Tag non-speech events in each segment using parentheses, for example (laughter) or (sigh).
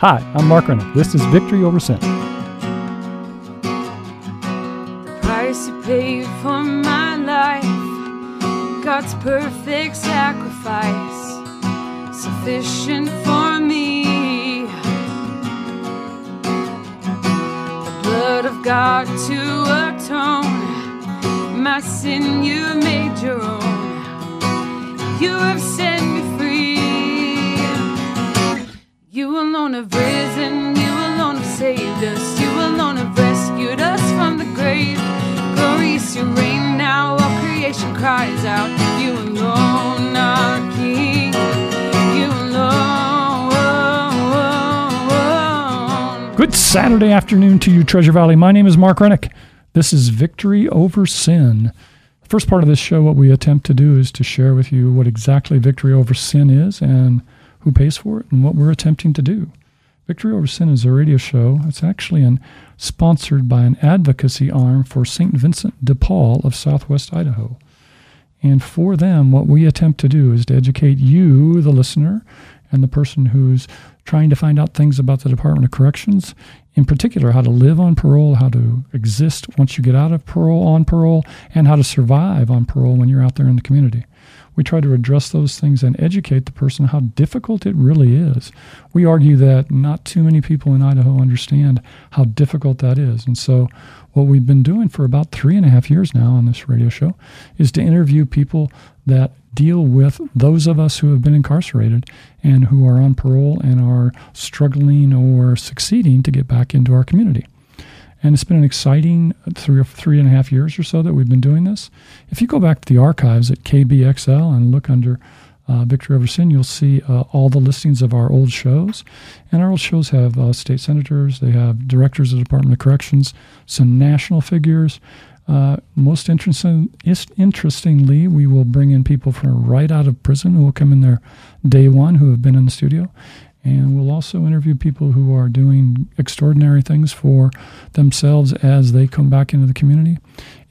Hi, I'm Mark Renick. This is Victory Over Sin. The price you paid for my life, God's perfect sacrifice, sufficient for me. The blood of God to atone, my sin you made your own. You have set You alone have risen, you alone have saved us, you alone have rescued us from the grave. Glorious you reign now, all creation cries out. You alone are King, you alone. Good Saturday afternoon to you, Treasure Valley. My name is Mark Renick. This is Victory Over Sin. The first part of this show, what we attempt to do is to share with you what exactly victory over sin is and who pays for it and what we're attempting to do. Victory Over Sin is a radio show. It's actually an, sponsored by an advocacy arm for St. Vincent de Paul of Southwest Idaho. And for them, what we attempt to do is to educate you, the listener, and the person who's trying to find out things about the Department of Corrections, in particular, how to live on parole, how to exist once you get out of parole, on parole, and how to survive on parole when you're out there in the community. We try to address those things and educate the person how difficult it really is. We argue that not too many people in Idaho understand how difficult that is. And so, what we've been doing for about three and a half years now on this radio show is to interview people that deal with those of us who have been incarcerated and who are on parole and are struggling or succeeding to get back into our community. And it's been an exciting three three and a half years or so that we've been doing this. If you go back to the archives at KBXL and look under uh, Victory Over Sin, you'll see uh, all the listings of our old shows. And our old shows have uh, state senators, they have directors of the Department of Corrections, some national figures. Uh, most interesting, interestingly, we will bring in people from right out of prison who will come in there day one who have been in the studio. And we'll also interview people who are doing extraordinary things for themselves as they come back into the community.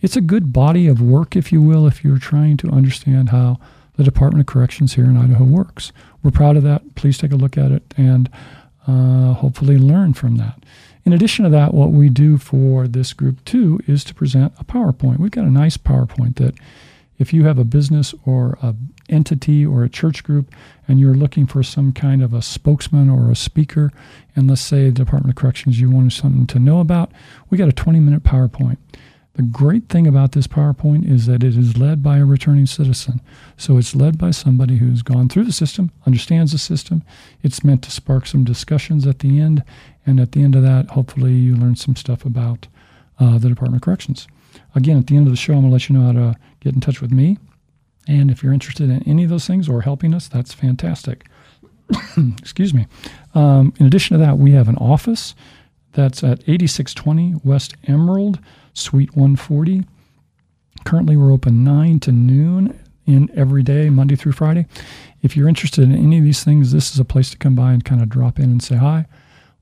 It's a good body of work, if you will, if you're trying to understand how the Department of Corrections here in Idaho works. We're proud of that. Please take a look at it and uh, hopefully learn from that. In addition to that, what we do for this group too is to present a PowerPoint. We've got a nice PowerPoint that if you have a business or a entity or a church group and you're looking for some kind of a spokesman or a speaker, and let's say the Department of Corrections you wanted something to know about, we got a 20 minute PowerPoint. The great thing about this PowerPoint is that it is led by a returning citizen. So it's led by somebody who's gone through the system, understands the system. It's meant to spark some discussions at the end. And at the end of that, hopefully, you learn some stuff about uh, the Department of Corrections. Again, at the end of the show, I'm going to let you know how to get in touch with me. And if you're interested in any of those things or helping us, that's fantastic. (coughs) Excuse me. Um, in addition to that, we have an office that's at 8620 West Emerald, Suite 140. Currently, we're open 9 to noon in every day, Monday through Friday. If you're interested in any of these things, this is a place to come by and kind of drop in and say hi.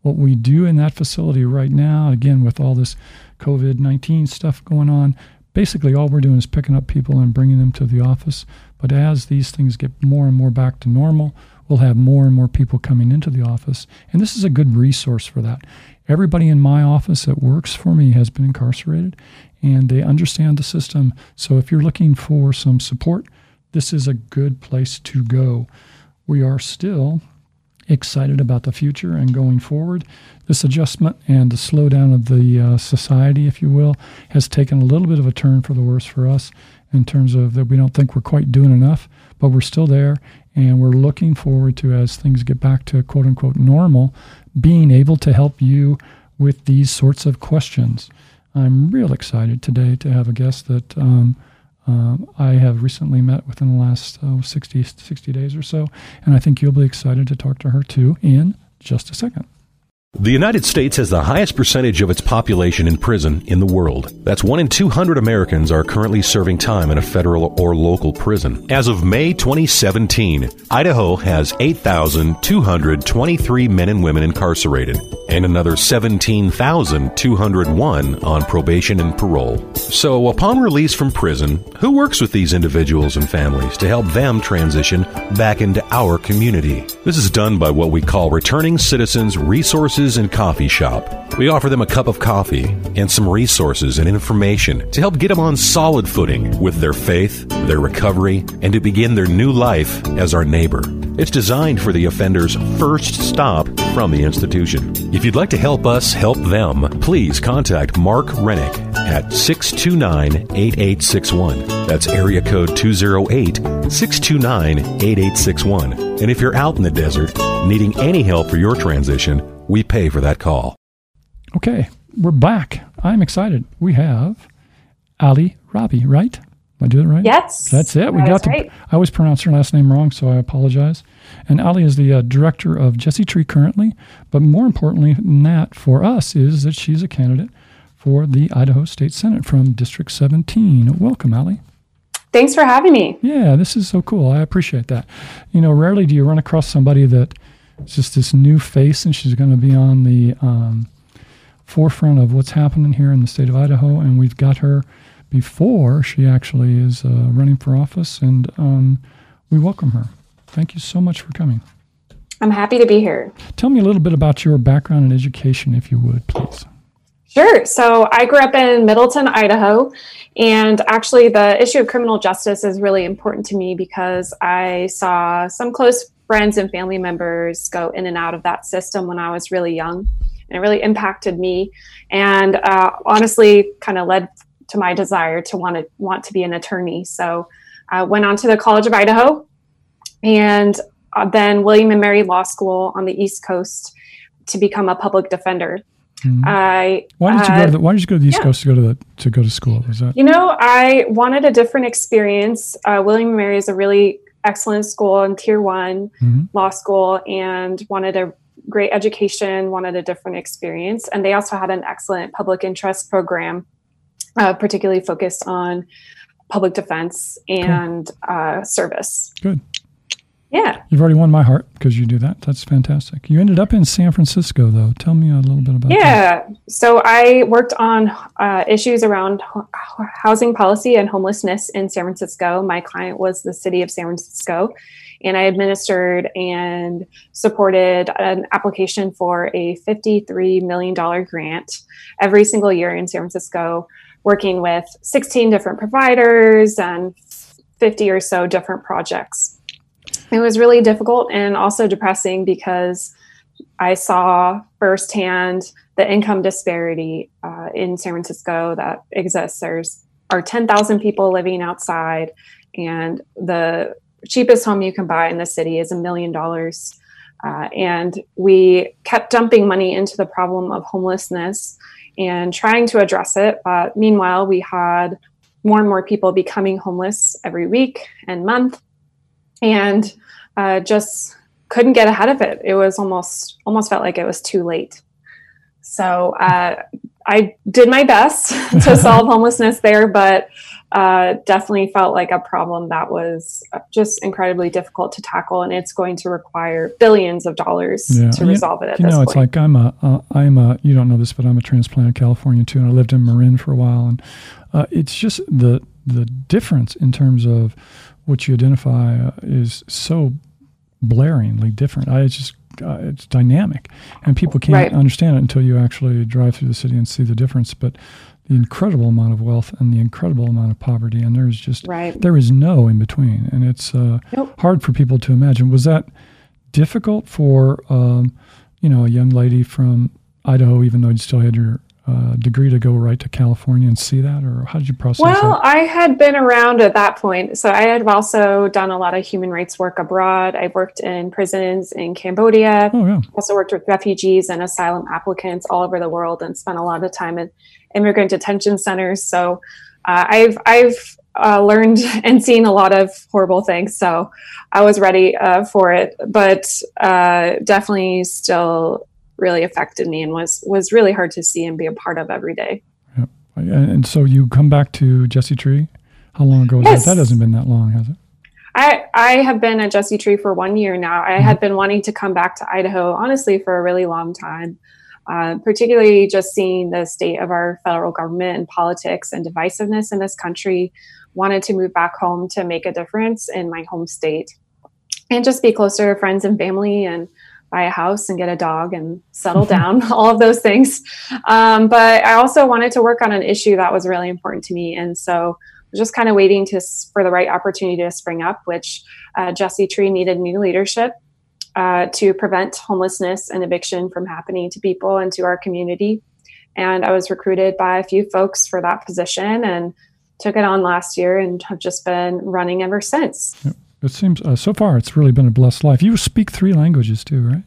What we do in that facility right now, again, with all this COVID 19 stuff going on, basically all we're doing is picking up people and bringing them to the office. But as these things get more and more back to normal, we'll have more and more people coming into the office. And this is a good resource for that. Everybody in my office that works for me has been incarcerated and they understand the system. So if you're looking for some support, this is a good place to go. We are still excited about the future and going forward. This adjustment and the slowdown of the uh, society, if you will, has taken a little bit of a turn for the worse for us in terms of that we don't think we're quite doing enough, but we're still there and we're looking forward to as things get back to quote unquote normal, being able to help you with these sorts of questions. I'm real excited today to have a guest that um, um, I have recently met within the last uh, 60, 60 days or so, and I think you'll be excited to talk to her too in just a second. The United States has the highest percentage of its population in prison in the world. That's 1 in 200 Americans are currently serving time in a federal or local prison. As of May 2017, Idaho has 8,223 men and women incarcerated and another 17,201 on probation and parole. So, upon release from prison, who works with these individuals and families to help them transition back into our community? This is done by what we call Returning Citizens Resources and Coffee Shop. We offer them a cup of coffee and some resources and information to help get them on solid footing with their faith, their recovery, and to begin their new life as our neighbor. It's designed for the offender's first stop from the institution. If you'd like to help us help them, please contact Mark Renick at 629 8861. That's area code 208 629 8861. And if you're out in the desert needing any help for your transition, we pay for that call. Okay, we're back. I'm excited. We have Ali Rabe, right? Am I doing it right? Yes. That's it. We that got the. right. I always pronounce her last name wrong, so I apologize. And Ali is the uh, director of Jesse Tree currently, but more importantly than that for us is that she's a candidate for the Idaho State Senate from District 17. Welcome, Ali. Thanks for having me. Yeah, this is so cool. I appreciate that. You know, rarely do you run across somebody that is just this new face, and she's going to be on the um, forefront of what's happening here in the state of Idaho. And we've got her before she actually is uh, running for office, and um, we welcome her. Thank you so much for coming. I'm happy to be here. Tell me a little bit about your background and education, if you would, please. Sure. So I grew up in Middleton, Idaho. And actually, the issue of criminal justice is really important to me because I saw some close friends and family members go in and out of that system when I was really young. And it really impacted me and uh, honestly kind of led to my desire to want to want to be an attorney. So I went on to the College of Idaho and uh, then William and Mary Law School on the East Coast to become a public defender. Mhm. I Why did you go uh, to the, Why did you go to the East yeah. Coast to go to the to go to school? Was that You know, I wanted a different experience. Uh, William and Mary is a really excellent school in Tier One Mhm. law school, and wanted a great education. Wanted a different experience, and they also had an excellent public interest program, uh, particularly focused on public defense and uh, service. good? Yeah. You've already won my heart because you do that. That's fantastic. You ended up in San Francisco, though. Tell me a little bit about that. Yeah. So I worked on uh, issues around ho- housing policy and homelessness in San Francisco. My client was the city of San Francisco, and I administered and supported an application for a $53 million grant every single year in San Francisco, working with 16 different providers and 50 or so different projects. It was really difficult and also depressing because I saw firsthand the income disparity uh, in San Francisco that exists. There's are 10,000 people living outside, and the cheapest home you can buy in the city is a million dollars. Uh, and we kept dumping money into the problem of homelessness and trying to address it. But meanwhile, we had more and more people becoming homeless every week and month, and uh, just couldn't get ahead of it. It was almost almost felt like it was too late. So uh, I did my best (laughs) to (laughs) solve homelessness there, but uh, definitely felt like a problem that was just incredibly difficult to tackle, and it's going to require billions of dollars Yeah. to resolve it at You this know, point. it's like I'm a, uh, I'm a, you don't know this, but I'm a transplant in California too, and I lived in Marin for a while, and uh, it's just the the difference in terms of what you identify uh, is so blaringly different. I it's just uh, it's dynamic, and people can't Right. understand it until you actually drive through the city and see the difference. But the incredible amount of wealth and the incredible amount of poverty, and there's just right. there is no in between, and it's uh, Nope. hard for people to imagine. Was that difficult for um, you know a young lady from Idaho, even though you still had your uh, degree, to go right to California and see that, or how did you process Well, that? I had been around at that point. So I had also done a lot of human rights work abroad. I've worked in prisons in Cambodia, Oh yeah, also worked with refugees and asylum applicants all over the world and spent a lot of time in immigrant detention centers. So uh, I've, I've uh, learned (laughs) and seen a lot of horrible things. So I was ready uh, for it, but uh, definitely still really affected me and was was really hard to see and be a part of every day. Yep. And so you come back to Jesse Tree. How long ago was Yes. that? That hasn't been that long, has it? I, I have been at Jesse Tree for one year now. I had been wanting to come back to Idaho, honestly, for a really long time, uh, particularly just seeing the state of our federal government and politics and divisiveness in this country. Wanted to move back home to make a difference in my home state and just be closer to friends and family and buy a house and get a dog and settle (laughs) down, (laughs) all of those things. Um, but I also wanted to work on an issue that was really important to me. And so I was just kind of waiting to for the right opportunity to spring up, which uh, Jesse Tree needed new leadership uh, to prevent homelessness and eviction from happening to people and to our community. And I was recruited by a few folks for that position and took it on last year and have just been running ever since. It seems uh, so far it's really been a blessed life. You speak three languages too, right?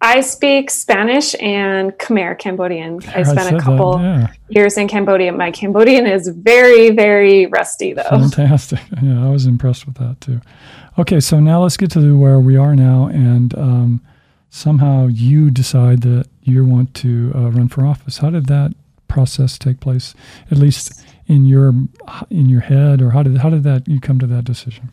I speak Spanish and Khmer Cambodian. I I spent a couple yeah. years in Cambodia. My Cambodian is very, very rusty though. Fantastic. (laughs) Yeah, I was impressed with that too. Okay, so now let's get to where we are now, and um, somehow you decide that you want to uh, run for office. How did that process take place? At least in your in your head, or how did how did that you come to that decision?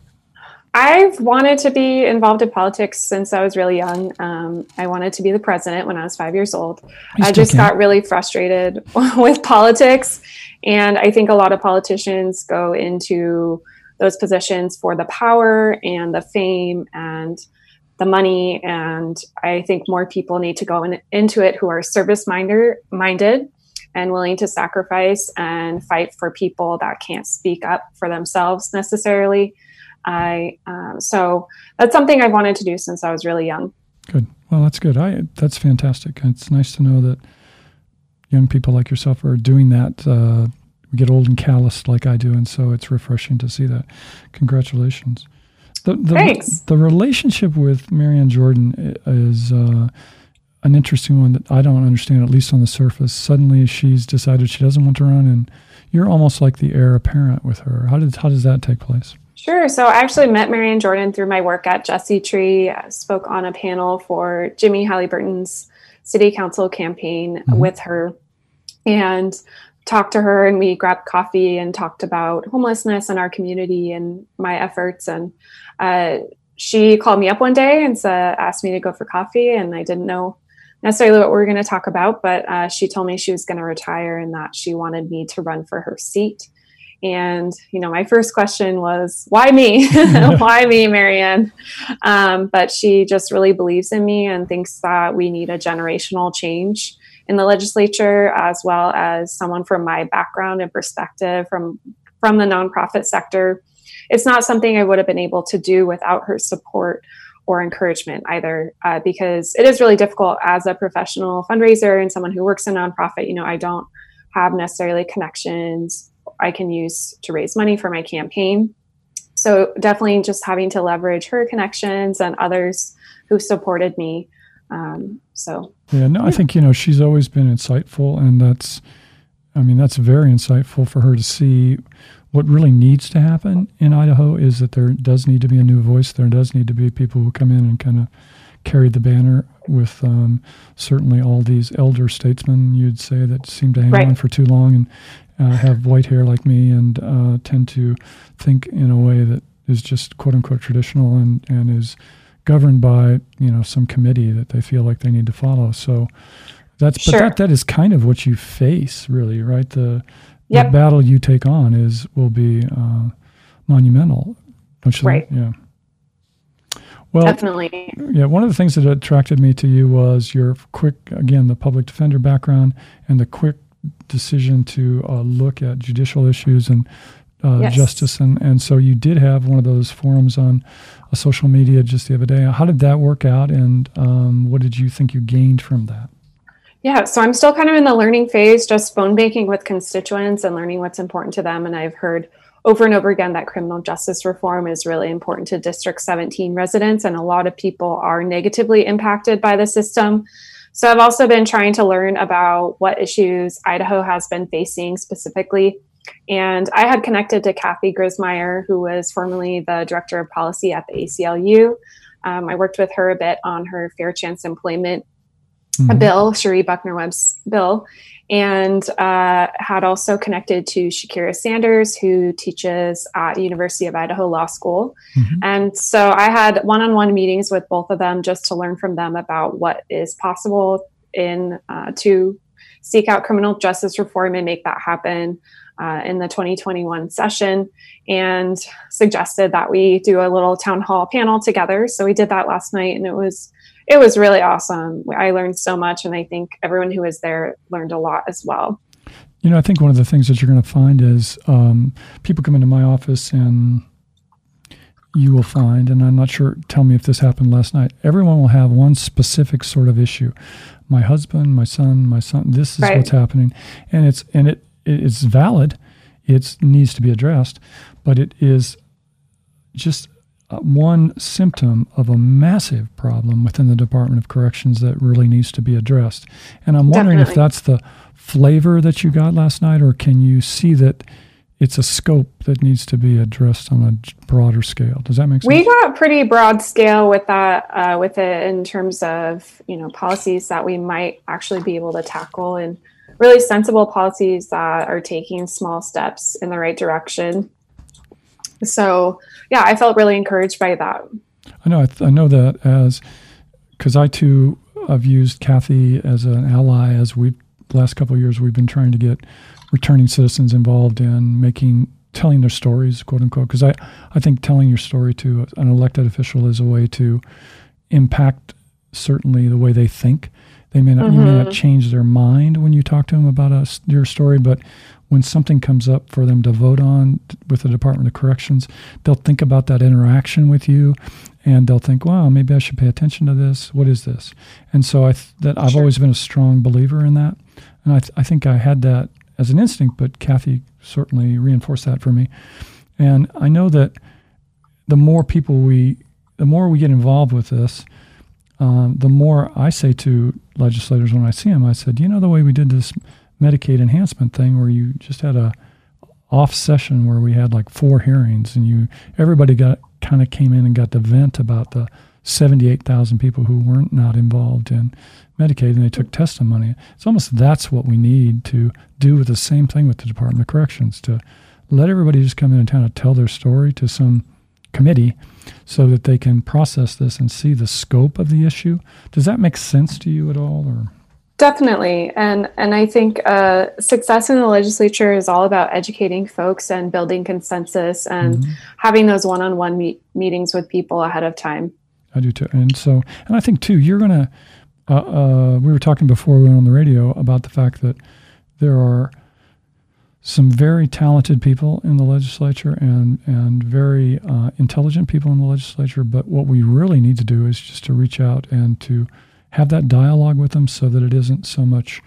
I've wanted to be involved in politics since I was really young. Um, I wanted to be the president when I was five years old. I just got really frustrated (laughs) with politics. And I think a lot of politicians go into those positions for the power and the fame and the money. And I think more people need to go in, into it who are service minder, minded and willing to sacrifice and fight for people that can't speak up for themselves necessarily. I um, so that's something I've wanted to do since I was really young. Good. Well, that's good. I that's fantastic. It's nice to know that young people like yourself are doing that. Uh, we get old and calloused like I do, and so it's refreshing to see that. Congratulations. The, the, Thanks. The relationship with Maryanne Jordan is uh, an interesting one that I don't understand, at least on the surface. Suddenly, she's decided she doesn't want to run, and you're almost like the heir apparent with her. How did how does that take place? Sure. So I actually met Maryanne Jordan through my work at Jesse Tree. I spoke on a panel for Jimmy Hallyburton's city council campaign Mhm. with her and talked to her and we grabbed coffee and talked about homelessness in our community and my efforts. And uh, she called me up one day and said, asked me to go for coffee. And I didn't know necessarily what we were going to talk about, but uh, she told me she was going to retire and that she wanted me to run for her seat. And you know, my first question was, "Why me? (laughs) (laughs) Why me, Maryanne?" Um, but she just really believes in me and thinks that we need a generational change in the legislature, as well as someone from my background and perspective from from the nonprofit sector. It's not something I would have been able to do without her support or encouragement either, uh, because it is really difficult as a professional fundraiser and someone who works in nonprofit. You know, I don't have necessarily connections I can use to raise money for my campaign. So definitely just having to leverage her connections and others who supported me. Um, so Yeah, no, I think you know she's always been insightful, and that's, I mean, that's very insightful for her to see. What really needs to happen in Idaho is that there does need to be a new voice. There does need to be people who come in and kind of carry the banner with um, certainly all these elder statesmen you'd say that seem to hang Right. on for too long and uh, have white hair like me and uh, tend to think in a way that is just quote unquote traditional and, and is governed by you know some committee that they feel like they need to follow. So that's but that that is kind of what you face really, right? The, the battle you take on is will be uh, monumental, don't you Right. think? Yeah. Well, definitely. yeah, one of the things that attracted me to you was your quick, again, the public defender background and the quick decision to uh, look at judicial issues and uh, Yes. justice. And, and so you did have one of those forums on uh, social media just the other day. How did that work out? And um, what did you think you gained from that? Yeah, so I'm still kind of in the learning phase, just phone banking with constituents and learning what's important to them. And I've heard over and over again that criminal justice reform is really important to District 17 residents, and a lot of people are negatively impacted by the system. So I've also been trying to learn about what issues Idaho has been facing specifically. And I had connected to Kathy Griesmyer, who was formerly the director of policy at the ACLU. Um, I worked with her a bit on her fair chance employment a bill, Cherie Buckner-Webb's bill, and uh, had also connected to Shakira Sanders, who teaches at University of Idaho Law School. Mhm. And so I had one-on-one meetings with both of them just to learn from them about what is possible in uh, to seek out criminal justice reform and make that happen uh, in the 2021 session and suggested that we do a little town hall panel together so we did that last night and it was it was really awesome i learned so much and i think everyone who was there learned a lot as well You know, I think one of the things that you're going to find is um, people come into my office and you will find, and I'm not sure, tell me if this happened last night, everyone will have one specific sort of issue. My husband, my son, my son, this is Right. what's happening. And it's, and it, it's valid. It needs to be addressed, but it is just one symptom of a massive problem within the Department of Corrections that really needs to be addressed. And I'm wondering if that's the flavor that you got last night, or can you see that it's a scope that needs to be addressed on a broader scale? Does that make sense? we got pretty broad scale with that uh, with it in terms of you know policies that we might actually be able to tackle and really sensible policies that are taking small steps in the right direction so yeah i felt really encouraged by that I know. I, th- I know that as because I too have used Kathy as an ally. As we last couple years, we've been trying to get returning citizens involved in making telling their stories, quote unquote. Because I I think telling your story to an elected official is a way to impact certainly the way they think. They may not you may not mm-hmm. change their mind when you talk to them about uh, us your story, but when something comes up for them to vote on with the Department of Corrections, they'll think about that interaction with you, and they'll think, "Wow, maybe I should pay attention to this. What is this?" And so I th- that I've Sure. always been a strong believer in that, and I, th- I think I had that as an instinct, but Kathy certainly reinforced that for me, and I know that the more people we, the more we get involved with this, um, the more I say to legislators when I see them, I said, you know, the way we did this Medicaid enhancement thing, where you just had a off session where we had like four hearings, and you everybody got kind of came in and got to vent about the seventy-eight thousand people who weren't not involved in Medicaid, and they took testimony. It's almost that's what we need to do with the same thing with the Department of Corrections to let everybody just come in and kind of tell their story to some committee so that they can process this and see the scope of the issue. Does that make sense to you at all or Definitely, and and I think uh, success in the legislature is all about educating folks and building consensus and having those one-on-one meet- meetings with people ahead of time. I do too. And so, and I think too, you're going to, uh, uh, we were talking before we went on the radio about the fact that there are some very talented people in the legislature and, and very uh, intelligent people in the legislature. But what we really need to do is just to reach out and to have that dialogue with them so that it isn't so much,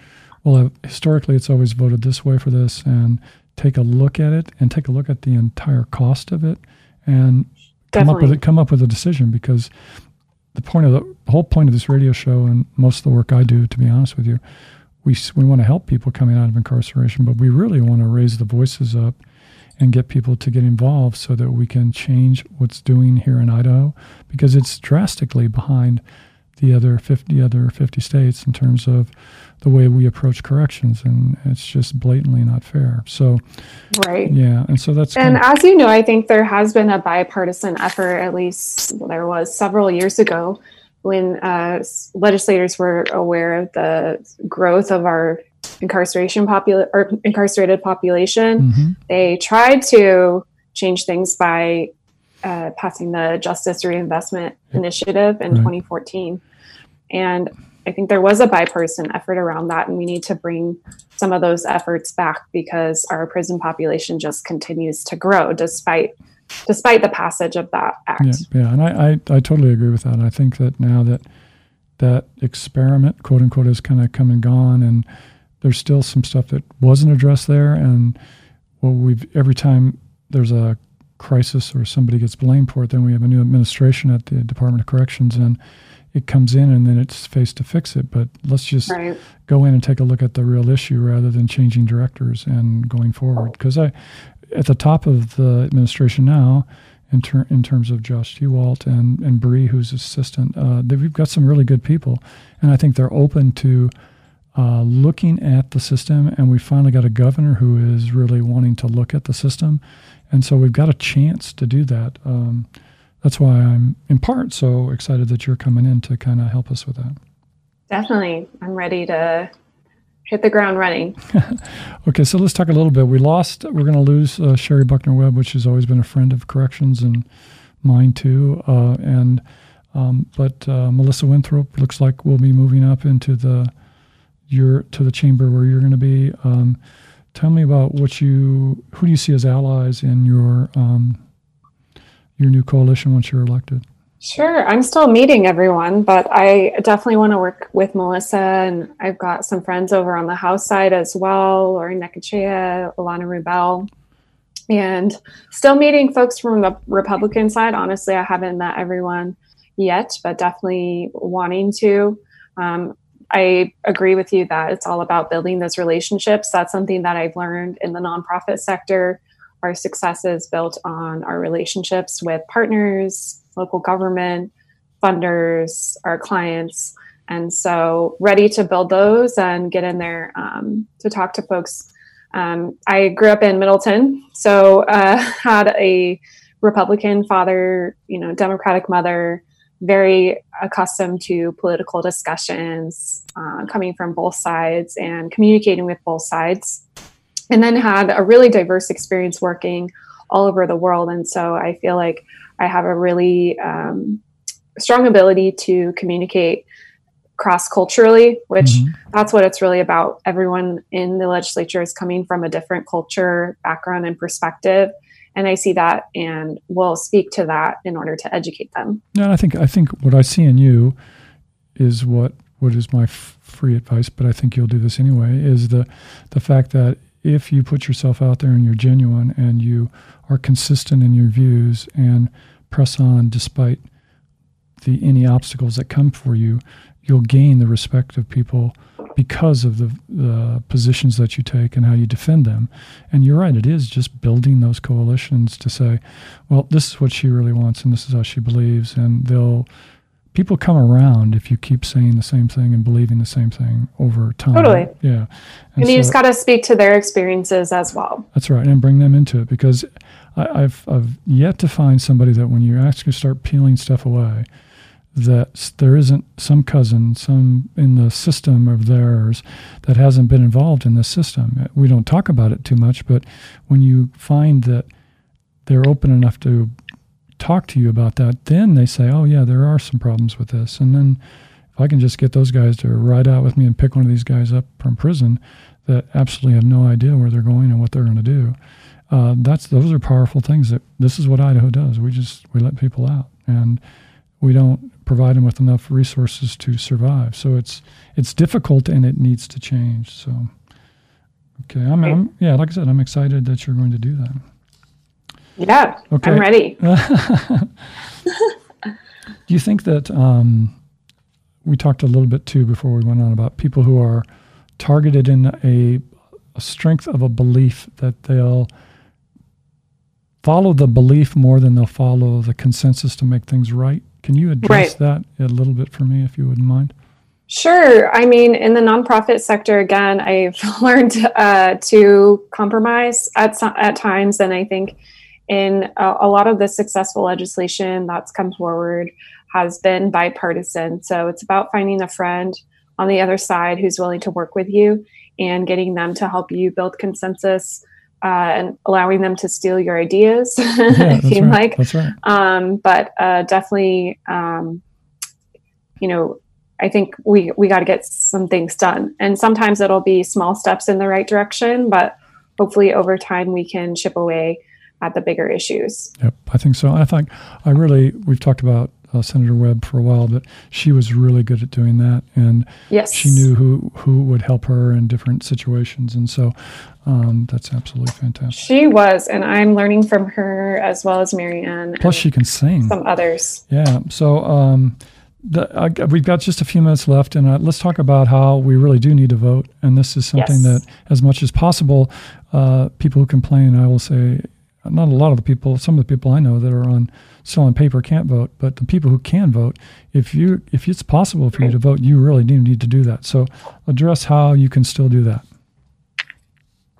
well, uh, historically it's always voted this way for this and take a look at it and take a look at the entire cost of it and come up with it, come up with a decision because the point of the, the whole point of this radio show and most of the work I do, to be honest with you, we we want to help people coming out of incarceration, but we really want to raise the voices up and get people to get involved so that we can change what's doing here in Idaho because it's drastically behind the other 50 other 50 states in terms of the way we approach corrections and it's just blatantly not fair. So Right. yeah, and so that's And kind of- as you know, I think there has been a bipartisan effort, at least there was several years ago, when uh, legislators were aware of the growth of our incarceration popula- or incarcerated population. Mhm. They tried to change things by uh, passing the Justice Reinvestment Initiative in Right. 2014, and I think there was a bipartisan effort around that, and we need to bring some of those efforts back because our prison population just continues to grow despite despite the passage of that act. Yeah, yeah, and I, I, I totally agree with that. I think that now that that experiment, quote unquote, has kind of come and gone, and there's still some stuff that wasn't addressed there. And well, we've every time there's a crisis or somebody gets blamed for it, then we have a new administration at the Department of Corrections, and it comes in, and then it's faced to fix it. But let's just Right. go in and take a look at the real issue rather than changing directors and going forward. Because I, at the top of the administration now, in, ter- in terms of Josh Tewalt and, and Bree, who's assistant. Uh, we've got some really good people, and I think they're open to uh, looking at the system. And we finally got a governor who is really wanting to look at the system, and so we've got a chance to do that. Um, that's why I'm in part so excited that you're coming in to kind of help us with that. Definitely, I'm ready to hit the ground running. (laughs) okay, so let's talk a little bit. We lost, we're going to lose uh, Cherie Buckner Webb, which has always been a friend of corrections and mine too. Uh, and um, but uh, Melissa Wintrow looks like we'll be moving up into the your to the chamber where you're going to be. Um, tell me about what you who do you see as allies in your um, your new coalition once you're elected. Sure. I'm still meeting everyone, but I definitely want to work with Melissa. And I've got some friends over on the House side as well, Lori Necochea, Ilana Rubel, and still meeting folks from the Republican side. Honestly, I haven't met everyone yet, but definitely wanting to. Um, I agree with you that it's all about building those relationships. That's something that I've learned in the nonprofit sector. Our success is built on our relationships with partners, local government, funders, our clients. And so, ready to build those and get in there um, to talk to folks. Um, I grew up in Middleton, so uh, (laughs) had a Republican father, you know, Democratic mother, very accustomed to political discussions, uh, coming from both sides and communicating with both sides. And then had a really diverse experience working all over the world. And so I feel like I have a really um, strong ability to communicate cross culturally, which mm-hmm. that's what it's really about. Everyone in the legislature is coming from a different culture, background, and perspective. And I see that and will speak to that in order to educate them. Yeah, I think I think what I see in you is what what is my f- free advice, but I think you'll do this anyway. Is the the fact that if you put yourself out there and you're genuine and you are consistent in your views and press on despite the any obstacles that come for you, you'll gain the respect of people because of the, the positions that you take and how you defend them. And you're right, it is just building those coalitions to say, well, this is what she really wants and this is how she believes. And they'll, people come around if you keep saying the same thing and believing the same thing over time. Totally. Yeah. And, and you just got to speak to their experiences as well. That's right. And bring them into it because I, have I've yet to find somebody that when you actually start peeling stuff away, that there isn't some cousin, some in the system of theirs that hasn't been involved in the system. Uh, we don't talk about it too much, but when you find that they're open enough to talk to you about that, then they say, "Oh yeah, there are some problems with this," and then if I can just get those guys to ride out with me and pick one of these guys up from prison that absolutely have no idea where they're going and what they're going to do, uh, that's those are powerful things. That this is what Idaho does. We just we let people out, and we don't provide them with enough resources to survive. So it's it's difficult and it needs to change. So okay, I'm, I'm yeah, like I said, I'm excited that you're going to do that. Yeah, okay. I'm ready. (laughs) (laughs) do you think that um, we talked a little bit too before we went on about people who are targeted in a, a strength of a belief that they'll follow the belief more than they'll follow the consensus to make things right. Can you address right. that a little bit for me, if you wouldn't mind? Sure. I mean, in the nonprofit sector, again, I've (laughs) learned uh, to compromise at at times, and I think in a, a lot of the successful legislation that's come forward has been bipartisan. So it's about finding a friend on the other side who's willing to work with you and getting them to help you build consensus uh, and allowing them to steal your ideas (laughs) yeah, if you right. like. That's right. Um, but uh, definitely, um, you know, I think we we got to get some things done, and sometimes it'll be small steps in the right direction, but hopefully over time we can chip away at the bigger issues. Yep, I think so. I think I really we've talked about uh, Senator Webb for a while, but she was really good at doing that, and yes. she knew who who would help her in different situations, and so um, that's absolutely fantastic. She was, and I'm learning from her as well as Maryanne. Plus, she can sing. Some others. Yeah. So. Um, the, uh, we've got just a few minutes left, and uh, let's talk about how we really do need to vote. And this is something yes. that, as much as possible, uh, people who complain, I will say, not a lot of the people, some of the people I know that are on still on paper can't vote, but the people who can vote, if you if it's possible for you to vote, you really do need to do that. So address how you can still do that.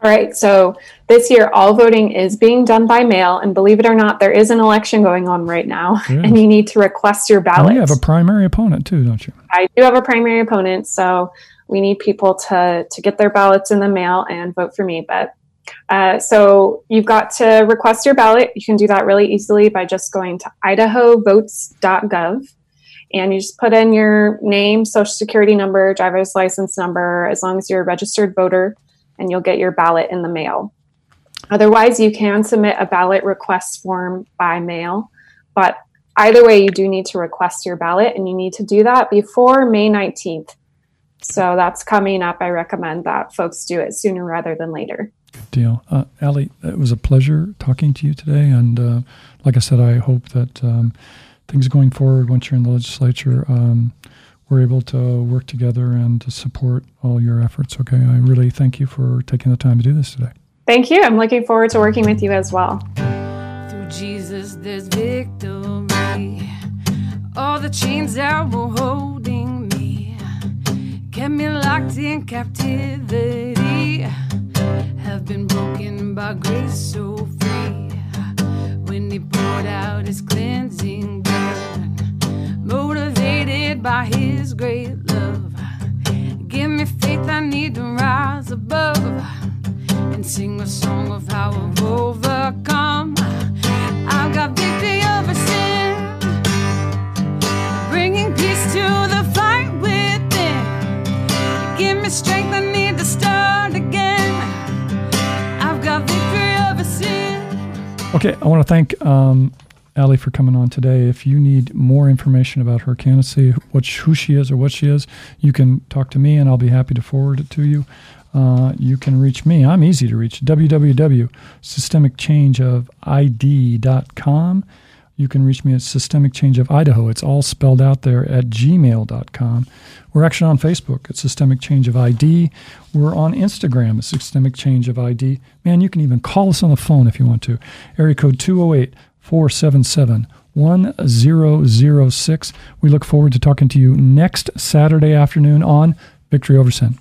All right, so this year all voting is being done by mail, and believe it or not, there is an election going on right now, and you need to request your ballot. Oh, you have a primary opponent too, don't you? I do have a primary opponent, so we need people to to get their ballots in the mail and vote for me. But uh, so you've got to request your ballot. You can do that really easily by just going to idahovotes.gov and you just put in your name, social security number, driver's license number, as long as you're a registered voter, and you'll get your ballot in the mail. Otherwise, you can submit a ballot request form by mail, but either way, you do need to request your ballot, and you need to do that before May 19th. So that's coming up. I recommend that folks do it sooner rather than later. Good deal. Uh, Ali, it was a pleasure talking to you today. And uh, like I said, I hope that um, things going forward, once you're in the legislature, um, we're able to work together and to support all your efforts. Okay. I really thank you for taking the time to do this today. Thank you. I'm looking forward to working with you as well. Through Jesus, there's victory. All the chains that were holding me kept me locked in captivity have been broken by grace so free. When He poured out His cleansing blood, motivated by His great love, give me faith I need to rise above and sing a song of how I've overcome. I've got Okay, I want to thank um, Ali for coming on today. If you need more information about her candidacy, what, who she is or what she is, you can talk to me and I'll be happy to forward it to you. Uh, you can reach me. I'm easy to reach. www.systemicchangeofid.com. You can reach me at Systemic Change of Idaho. It's all spelled out there at gmail.com. We're actually on Facebook at Systemic Change of ID. We're on Instagram at Systemic Change of ID. Man, you can even call us on the phone if you want to. Area code 208 477 1006. We look forward to talking to you next Saturday afternoon on Victory Over Sin.